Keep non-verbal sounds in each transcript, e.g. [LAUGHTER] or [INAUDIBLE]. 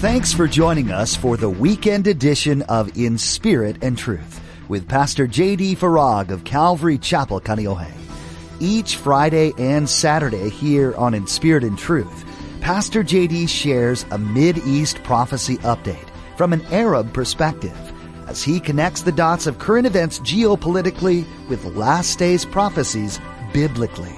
Thanks for joining us for the weekend edition of In Spirit and Truth with Pastor J.D. Farag of Calvary Chapel, Kaneohe. Each Friday and Saturday here on In Spirit and Truth, Pastor J.D. shares a Mid-East prophecy update from an Arab perspective as he connects the dots of current events geopolitically with last days prophecies biblically.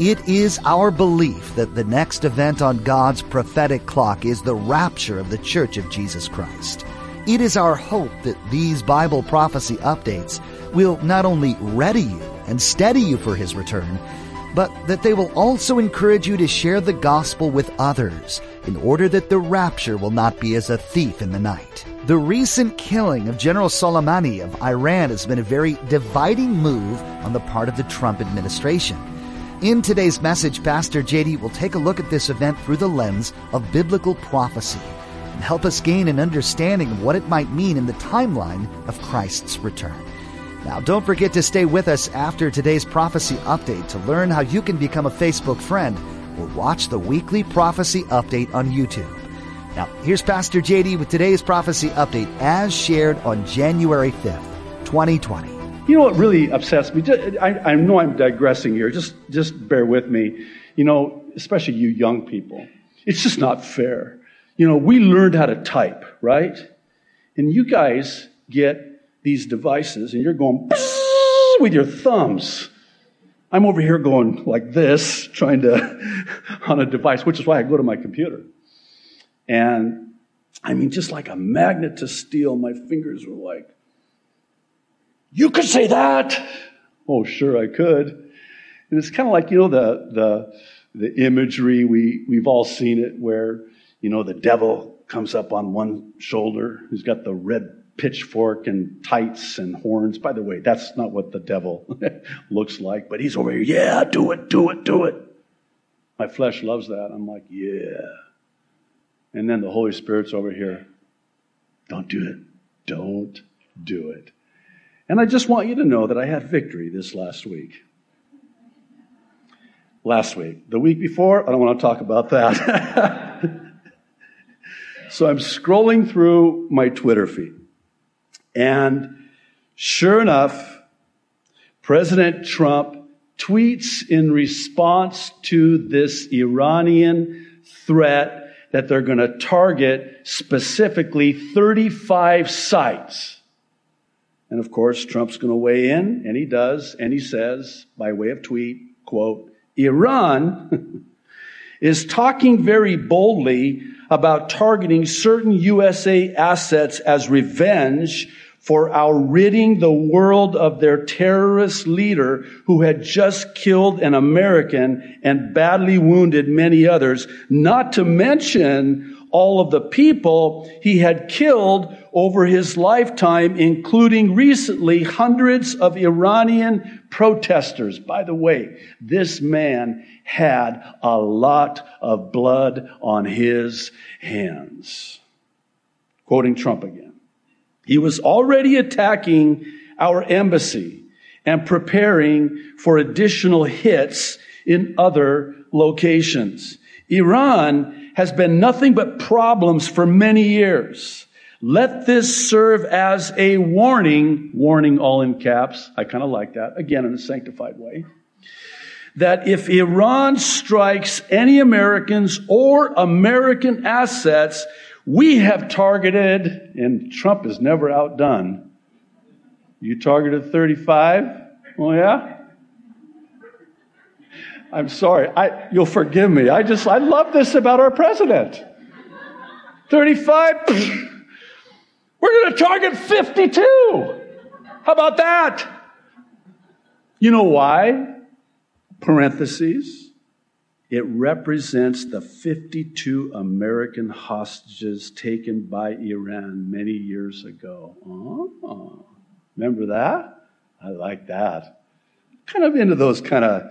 It is our belief that the next event on God's prophetic clock is the rapture of the Church of Jesus Christ. It is our hope that these Bible prophecy updates will not only ready you and steady you for His return, but that they will also encourage you to share the gospel with others in order that the rapture will not be as a thief in the night. The recent killing of General Soleimani of Iran has been a very dividing move on the part of the Trump administration. In today's message, Pastor JD will take a look at this event through the lens of biblical prophecy and help us gain an understanding of what it might mean in the timeline of Christ's return. Now, don't forget to stay with us after today's prophecy update to learn how you can become a Facebook friend or watch the weekly prophecy update on YouTube. Now, here's Pastor JD with today's prophecy update as shared on January 5th, 2020. You know what really upsets me? I, I know I'm digressing here. Just, just bear with me. You know, especially you young people. It's just not fair. You know, we learned how to type, right? And you guys get these devices and you're going [LAUGHS] with your thumbs. I'm over here going like this, trying to, [LAUGHS] on a device, which is why I go to my computer. And I mean, just like a magnet to steel, my fingers were like, you could say that. Oh, sure, I could. And it's kind of like, you know, the, the, the imagery, we, we've all seen it where, you know, the devil comes up on one shoulder. He's got the red pitchfork and tights and horns. By the way, that's not what the devil [LAUGHS] looks like, but he's over here. Yeah, do it, do it, do it. My flesh loves that. I'm like, yeah. And then the Holy Spirit's over here. Don't do it. Don't do it. And I just want you to know that I had victory this last week. Last week. The week before, I don't want to talk about that. [LAUGHS] so I'm scrolling through my Twitter feed. And sure enough, President Trump tweets in response to this Iranian threat that they're going to target specifically 35 sites and of course, Trump's going to weigh in, and he does, and he says, by way of tweet, quote, Iran [LAUGHS] is talking very boldly about targeting certain USA assets as revenge for our ridding the world of their terrorist leader who had just killed an American and badly wounded many others, not to mention all of the people he had killed over his lifetime, including recently hundreds of Iranian protesters. By the way, this man had a lot of blood on his hands. Quoting Trump again. He was already attacking our embassy and preparing for additional hits in other locations. Iran has been nothing but problems for many years. Let this serve as a warning, warning all in caps. I kind of like that. Again, in a sanctified way. That if Iran strikes any Americans or American assets, we have targeted, and Trump is never outdone. You targeted 35? Oh, yeah? I'm sorry. I, you'll forgive me. I just, I love this about our president. 35, [CLEARS THROAT] we're going to target 52. How about that? You know why? Parentheses. It represents the 52 American hostages taken by Iran many years ago. Oh, remember that? I like that. Kind of into those kind of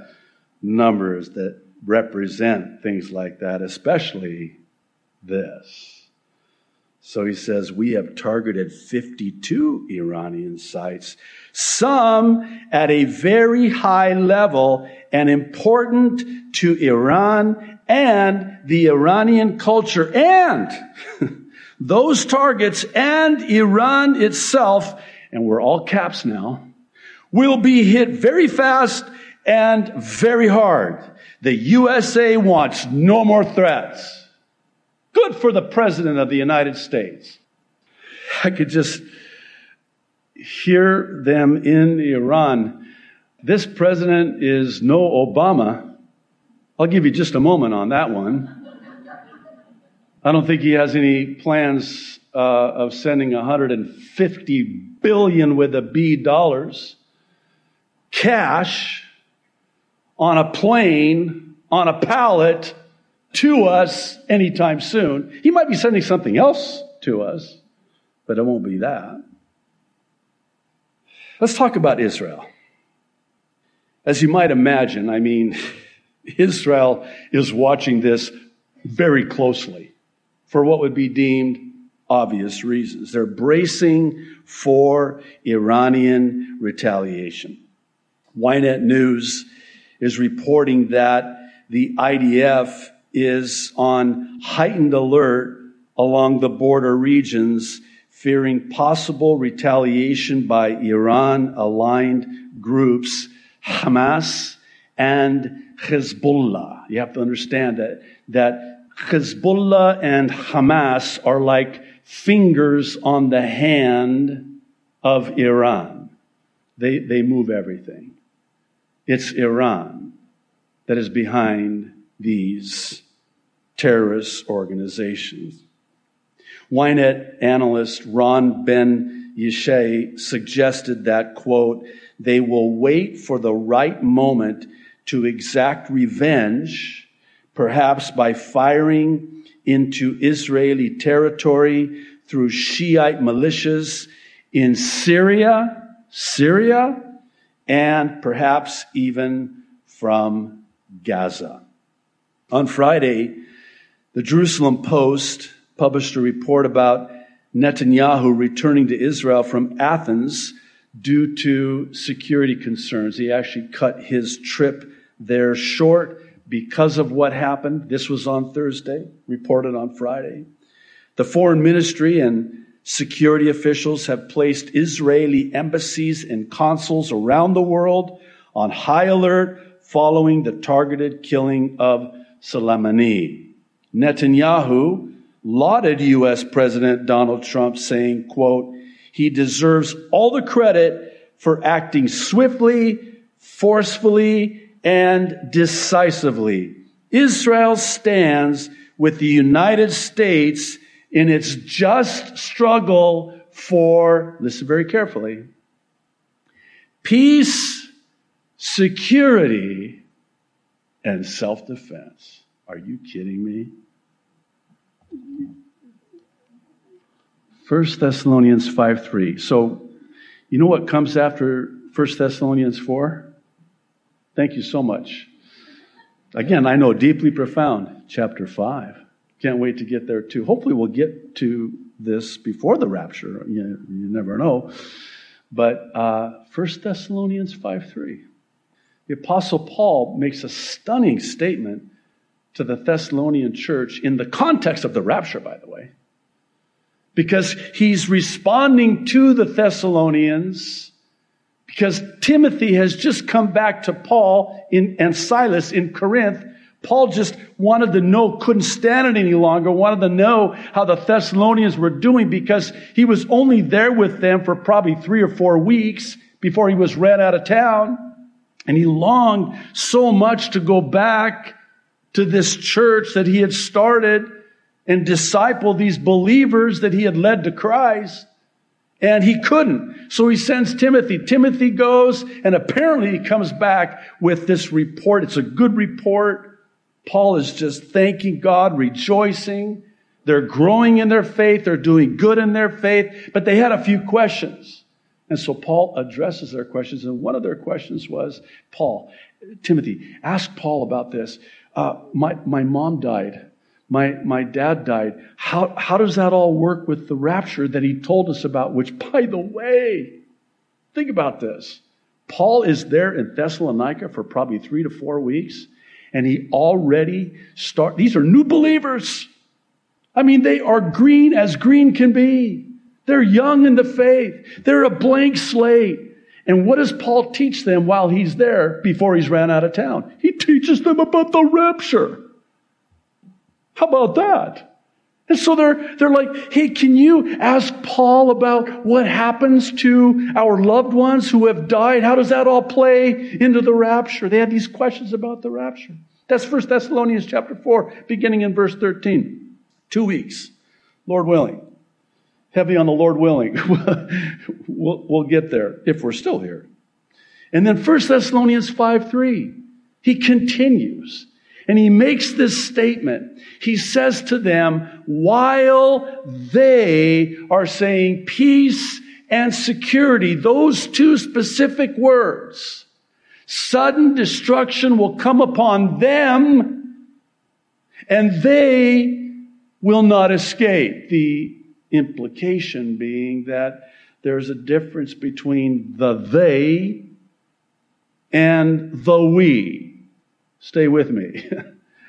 numbers that represent things like that, especially this. So he says, We have targeted 52 Iranian sites, some at a very high level and important to Iran and the Iranian culture and [LAUGHS] those targets and Iran itself, and we're all caps now, will be hit very fast and very hard. The USA wants no more threats. Good for the President of the United States. I could just hear them in Iran. This president is no Obama. I'll give you just a moment on that one. I don't think he has any plans uh, of sending 150 billion with a B dollars cash on a plane, on a pallet to us anytime soon. He might be sending something else to us, but it won't be that. Let's talk about Israel. As you might imagine, I mean, [LAUGHS] Israel is watching this very closely for what would be deemed obvious reasons. They're bracing for Iranian retaliation. Ynet News is reporting that the IDF is on heightened alert along the border regions, fearing possible retaliation by Iran aligned groups, Hamas and Hezbollah. You have to understand that, that Hezbollah and Hamas are like fingers on the hand of Iran. They, they move everything. It's Iran that is behind these terrorist organizations. Ynet analyst Ron Ben Yishai suggested that, quote, they will wait for the right moment to exact revenge, perhaps by firing into Israeli territory through Shiite militias in Syria, Syria, and perhaps even from Gaza. On Friday, the Jerusalem Post published a report about Netanyahu returning to Israel from Athens due to security concerns. He actually cut his trip there short because of what happened. This was on Thursday, reported on Friday. The foreign ministry and security officials have placed Israeli embassies and consuls around the world on high alert following the targeted killing of Soleimani. Netanyahu lauded U.S. President Donald Trump saying, quote, he deserves all the credit for acting swiftly, forcefully, and decisively. Israel stands with the United States in its just struggle for, listen very carefully, peace, security, and self defense. Are you kidding me? 1 Thessalonians 5 3. So, you know what comes after 1 Thessalonians 4? Thank you so much. Again, I know deeply profound, chapter 5. Can't wait to get there too. Hopefully, we'll get to this before the rapture. You, you never know. But uh, 1 Thessalonians 5 3. The Apostle Paul makes a stunning statement to the Thessalonian church in the context of the rapture, by the way, because he's responding to the Thessalonians because Timothy has just come back to Paul in, and Silas in Corinth. Paul just wanted to know, couldn't stand it any longer, wanted to know how the Thessalonians were doing because he was only there with them for probably three or four weeks before he was ran out of town. And he longed so much to go back to this church that he had started and disciple these believers that he had led to Christ. And he couldn't. So he sends Timothy. Timothy goes and apparently he comes back with this report. It's a good report. Paul is just thanking God, rejoicing. They're growing in their faith. They're doing good in their faith, but they had a few questions. And so Paul addresses their questions. And one of their questions was, Paul, Timothy, ask Paul about this uh, my, my mom died. My, my dad died. How, how does that all work with the rapture that he told us about? Which, by the way, think about this. Paul is there in Thessalonica for probably three to four weeks, and he already start. These are new believers. I mean, they are green as green can be. They're young in the faith. They're a blank slate. And what does Paul teach them while he's there before he's ran out of town? He teaches them about the rapture. How about that? And so they're, they're like, hey, can you ask Paul about what happens to our loved ones who have died? How does that all play into the rapture? They had these questions about the rapture. That's 1 Thessalonians chapter 4, beginning in verse 13. Two weeks, Lord willing. Heavy on the Lord willing. [LAUGHS] we'll, we'll get there if we're still here. And then 1 Thessalonians 5, 3. He continues. And he makes this statement. He says to them, while they are saying peace and security, those two specific words, sudden destruction will come upon them and they will not escape. The implication being that there's a difference between the they and the we. Stay with me.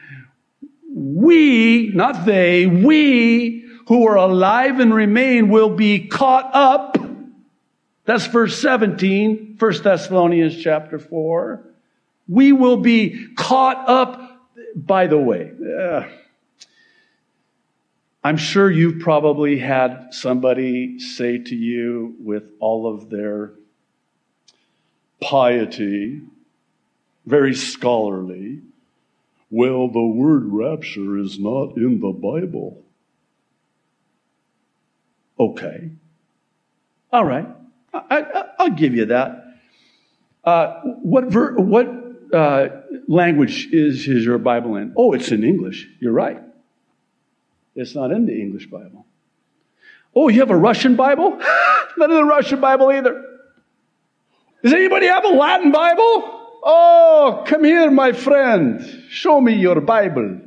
[LAUGHS] we, not they, we who are alive and remain will be caught up. That's verse 17, 1 Thessalonians chapter 4. We will be caught up. By the way, uh, I'm sure you've probably had somebody say to you with all of their piety, very scholarly. Well, the word rapture is not in the Bible. Okay. All right. I, will give you that. Uh, what ver- what uh, language is, is your Bible in? Oh, it's in English. You're right. It's not in the English Bible. Oh, you have a Russian Bible? [LAUGHS] not in the Russian Bible either. Does anybody have a Latin Bible? Oh, come here, my friend. Show me your Bible.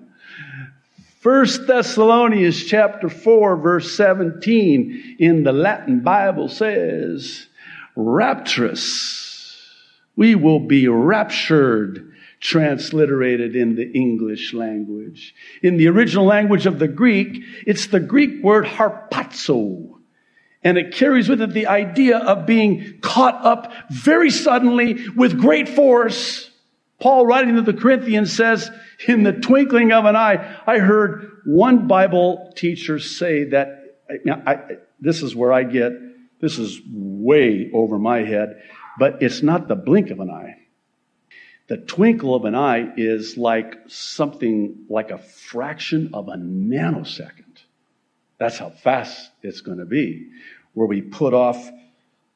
First Thessalonians chapter 4 verse 17 in the Latin Bible says, rapturous. We will be raptured, transliterated in the English language. In the original language of the Greek, it's the Greek word harpazo. And it carries with it the idea of being caught up very suddenly with great force. Paul writing to the Corinthians says, in the twinkling of an eye, I heard one Bible teacher say that, I, this is where I get, this is way over my head, but it's not the blink of an eye. The twinkle of an eye is like something like a fraction of a nanosecond. That's how fast it's going to be where we put off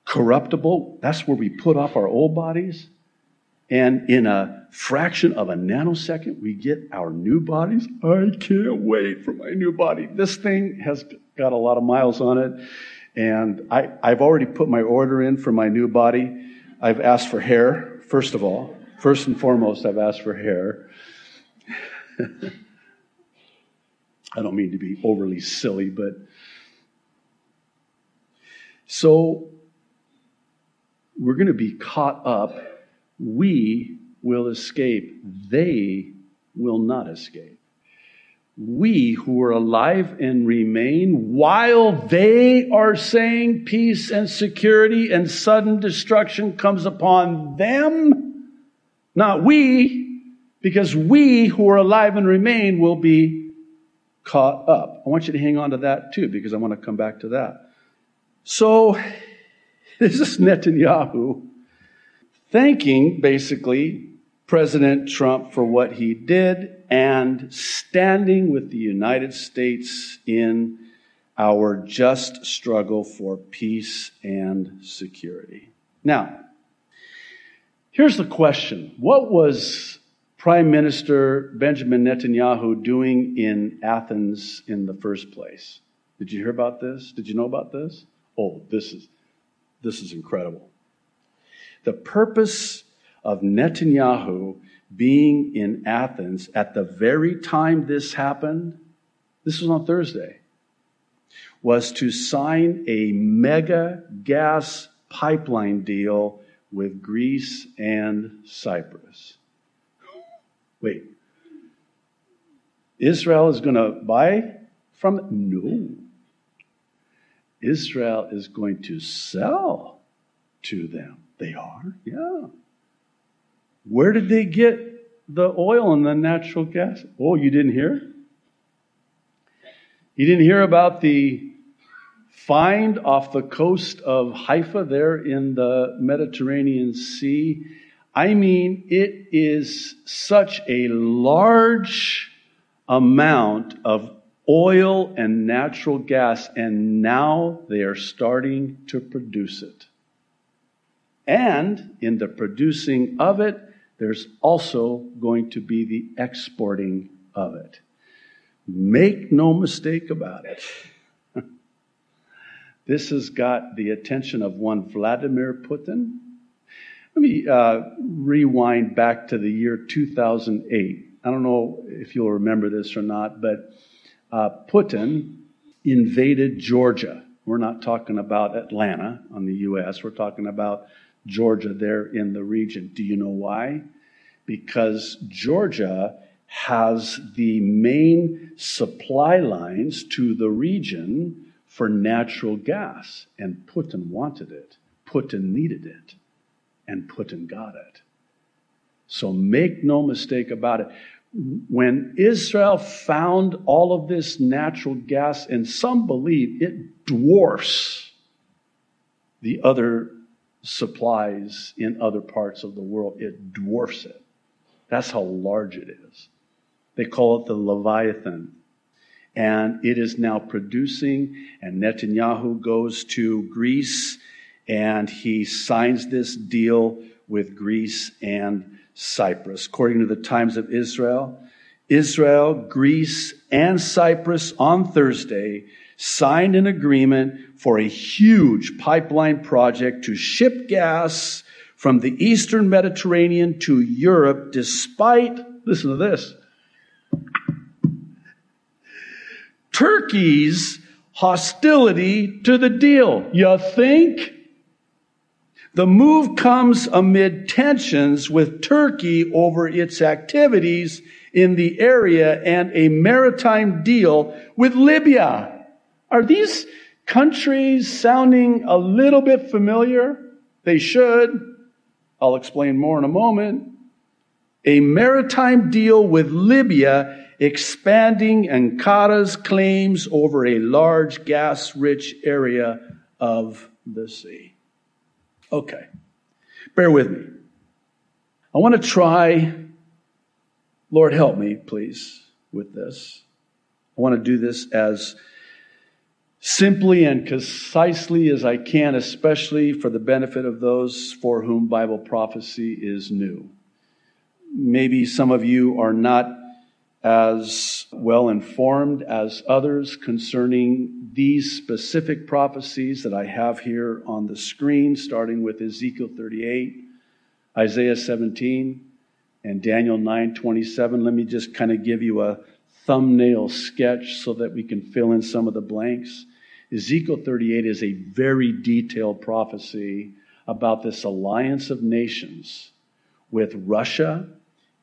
corruptible, that's where we put off our old bodies. And in a fraction of a nanosecond, we get our new bodies. I can't wait for my new body. This thing has got a lot of miles on it. And I, I've already put my order in for my new body. I've asked for hair, first of all. First and foremost, I've asked for hair. [LAUGHS] I don't mean to be overly silly, but so we're going to be caught up. We will escape. They will not escape. We who are alive and remain while they are saying peace and security and sudden destruction comes upon them, not we, because we who are alive and remain will be caught up. I want you to hang on to that too, because I want to come back to that. So, [LAUGHS] this is Netanyahu thanking basically President Trump for what he did and standing with the United States in our just struggle for peace and security. Now, here's the question What was Prime Minister Benjamin Netanyahu doing in Athens in the first place? Did you hear about this? Did you know about this? oh, this is, this is incredible. The purpose of Netanyahu being in Athens at the very time this happened, this was on Thursday, was to sign a mega gas pipeline deal with Greece and Cyprus. Wait. Israel is going to buy from No. Israel is going to sell to them. They are? Yeah. Where did they get the oil and the natural gas? Oh, you didn't hear? You didn't hear about the find off the coast of Haifa there in the Mediterranean Sea? I mean, it is such a large amount of oil and natural gas, and now they are starting to produce it. And in the producing of it, there's also going to be the exporting of it. Make no mistake about it. This has got the attention of one Vladimir Putin. Let me uh, rewind back to the year 2008. I don't know if you'll remember this or not, but uh, Putin invaded Georgia. We're not talking about Atlanta on the U.S., we're talking about Georgia there in the region. Do you know why? Because Georgia has the main supply lines to the region for natural gas, and Putin wanted it. Putin needed it, and Putin got it. So make no mistake about it when Israel found all of this natural gas, and some believe it dwarfs the other supplies in other parts of the world, it dwarfs it. That's how large it is. They call it the Leviathan. And it is now producing, and Netanyahu goes to Greece and he signs this deal with Greece and Cyprus. According to the Times of Israel, Israel, Greece, and Cyprus on Thursday signed an agreement for a huge pipeline project to ship gas from the eastern Mediterranean to Europe despite, listen to this, Turkey's hostility to the deal. You think? The move comes amid tensions with Turkey over its activities in the area and a maritime deal with Libya. Are these countries sounding a little bit familiar? They should. I'll explain more in a moment. A maritime deal with Libya expanding Ankara's claims over a large gas rich area of the sea. Okay. Bear with me. I want to try, Lord, help me, please, with this. I want to do this as simply and concisely as I can, especially for the benefit of those for whom Bible prophecy is new. Maybe some of you are not as well informed as others concerning these specific prophecies that I have here on the screen, starting with Ezekiel 38, Isaiah 17, and Daniel 9 27. Let me just kind of give you a thumbnail sketch so that we can fill in some of the blanks. Ezekiel 38 is a very detailed prophecy about this alliance of nations with Russia,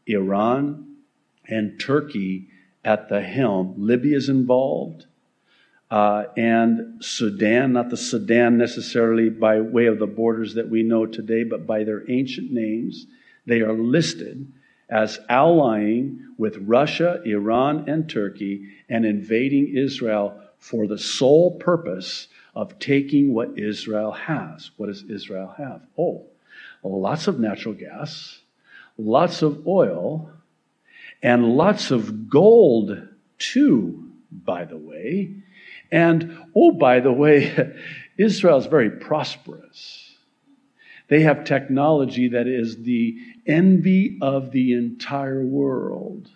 Iran, and Turkey at the helm. Libya is involved. Uh, and Sudan, not the Sudan necessarily by way of the borders that we know today, but by their ancient names, they are listed as allying with Russia, Iran, and Turkey and invading Israel for the sole purpose of taking what Israel has. What does Israel have? Oh, lots of natural gas, lots of oil, and lots of gold, too, by the way. And, oh, by the way, [LAUGHS] Israel is very prosperous. They have technology that is the envy of the entire world.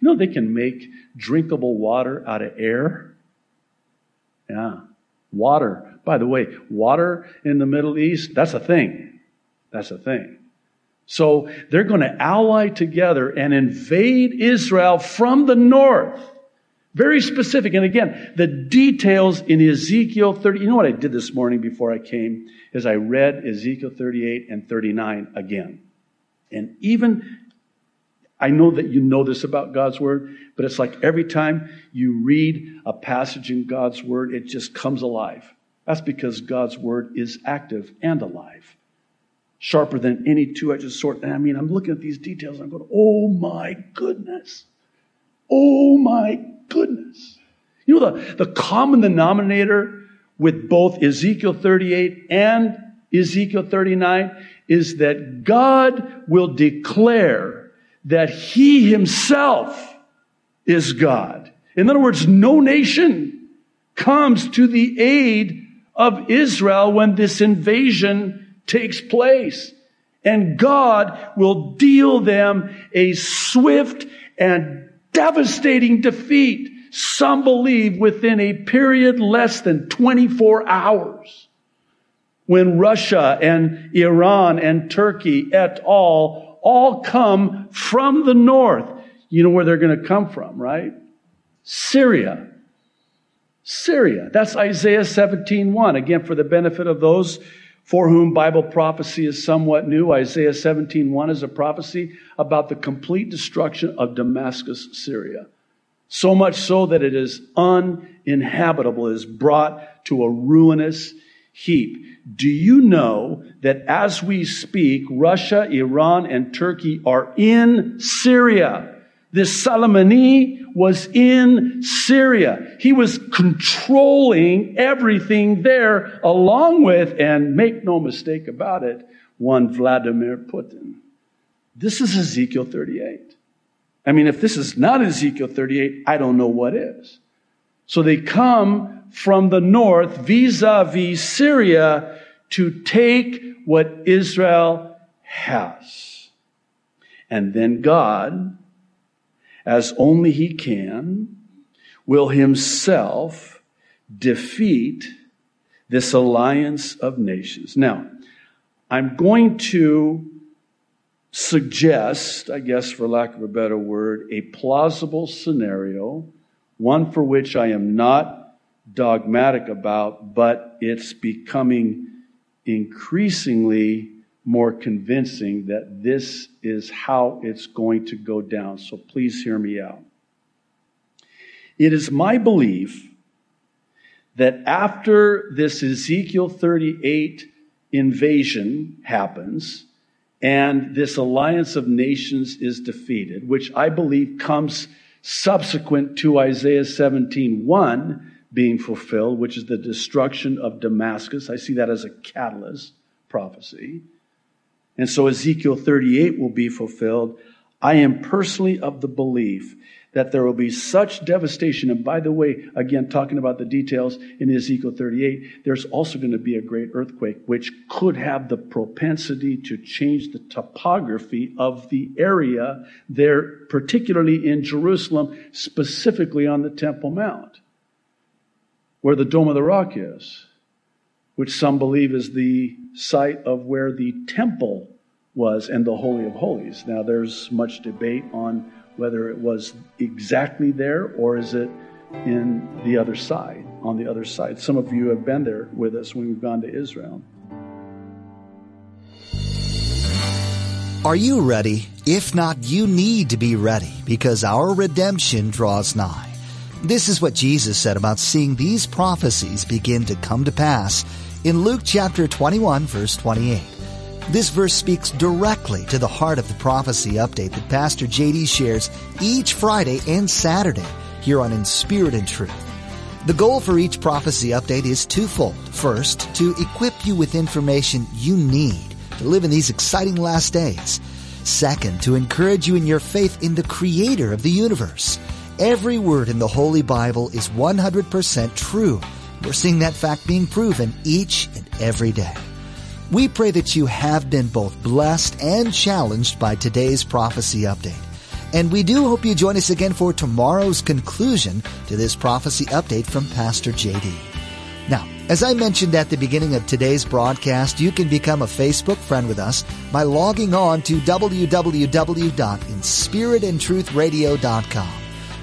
You know, they can make drinkable water out of air. Yeah. Water. By the way, water in the Middle East, that's a thing. That's a thing. So they're going to ally together and invade Israel from the north. Very specific. And again, the details in Ezekiel 30. You know what I did this morning before I came? Is I read Ezekiel 38 and 39 again. And even, I know that you know this about God's Word, but it's like every time you read a passage in God's Word, it just comes alive. That's because God's Word is active and alive. Sharper than any two-edged sword. And I mean, I'm looking at these details and I'm going, oh my goodness. Oh my goodness. You know, the, the common denominator with both Ezekiel 38 and Ezekiel 39 is that God will declare that He Himself is God. In other words, no nation comes to the aid of Israel when this invasion takes place. And God will deal them a swift and devastating defeat. Some believe within a period less than 24 hours. When Russia and Iran and Turkey et al. all come from the north. You know where they're going to come from, right? Syria. Syria. That's Isaiah 17:1. Again, for the benefit of those for whom Bible prophecy is somewhat new, Isaiah 17:1 is a prophecy about the complete destruction of Damascus, Syria. So much so that it is uninhabitable, it is brought to a ruinous heap. Do you know that as we speak, Russia, Iran, and Turkey are in Syria? This Soleimani was in Syria. He was controlling everything there along with, and make no mistake about it, one Vladimir Putin. This is Ezekiel 38. I mean, if this is not Ezekiel 38, I don't know what is. So they come from the north vis-a-vis Syria to take what Israel has. And then God as only he can, will himself defeat this alliance of nations. Now, I'm going to suggest, I guess for lack of a better word, a plausible scenario, one for which I am not dogmatic about, but it's becoming increasingly more convincing that this is how it's going to go down. So please hear me out. It is my belief that after this Ezekiel 38 invasion happens and this alliance of nations is defeated, which I believe comes subsequent to Isaiah 17:1 being fulfilled, which is the destruction of Damascus. I see that as a catalyst prophecy and so Ezekiel 38 will be fulfilled. I am personally of the belief that there will be such devastation. And by the way, again, talking about the details in Ezekiel 38, there's also going to be a great earthquake, which could have the propensity to change the topography of the area there, particularly in Jerusalem, specifically on the Temple Mount, where the Dome of the Rock is which some believe is the site of where the temple was and the Holy of Holies. Now, there's much debate on whether it was exactly there or is it in the other side, on the other side. Some of you have been there with us when we've gone to Israel. Are you ready? If not, you need to be ready because our redemption draws nigh. This is what Jesus said about seeing these prophecies begin to come to pass in Luke chapter 21, verse 28. This verse speaks directly to the heart of the prophecy update that Pastor JD shares each Friday and Saturday here on In Spirit and Truth. The goal for each prophecy update is twofold. First, to equip you with information you need to live in these exciting last days. Second, to encourage you in your faith in the creator of the universe. Every word in the Holy Bible is 100% true we're seeing that fact being proven each and every day. We pray that you have been both blessed and challenged by today's prophecy update. And we do hope you join us again for tomorrow's conclusion to this prophecy update from Pastor JD. Now, as I mentioned at the beginning of today's broadcast, you can become a Facebook friend with us by logging on to www.inspiritandtruthradio.com.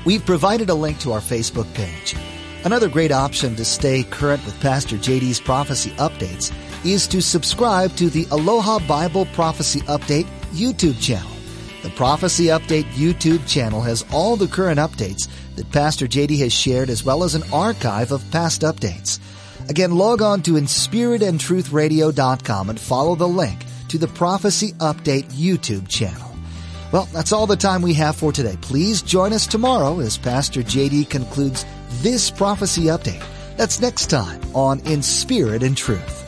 We've provided a link to our Facebook page. Another great option to stay current with Pastor JD's prophecy updates is to subscribe to the Aloha Bible Prophecy Update YouTube channel. The Prophecy Update YouTube channel has all the current updates that Pastor JD has shared as well as an archive of past updates. Again, log on to inspiritandtruthradio.com and follow the link to the Prophecy Update YouTube channel. Well, that's all the time we have for today. Please join us tomorrow as Pastor JD concludes this prophecy update. That's next time on In Spirit and Truth.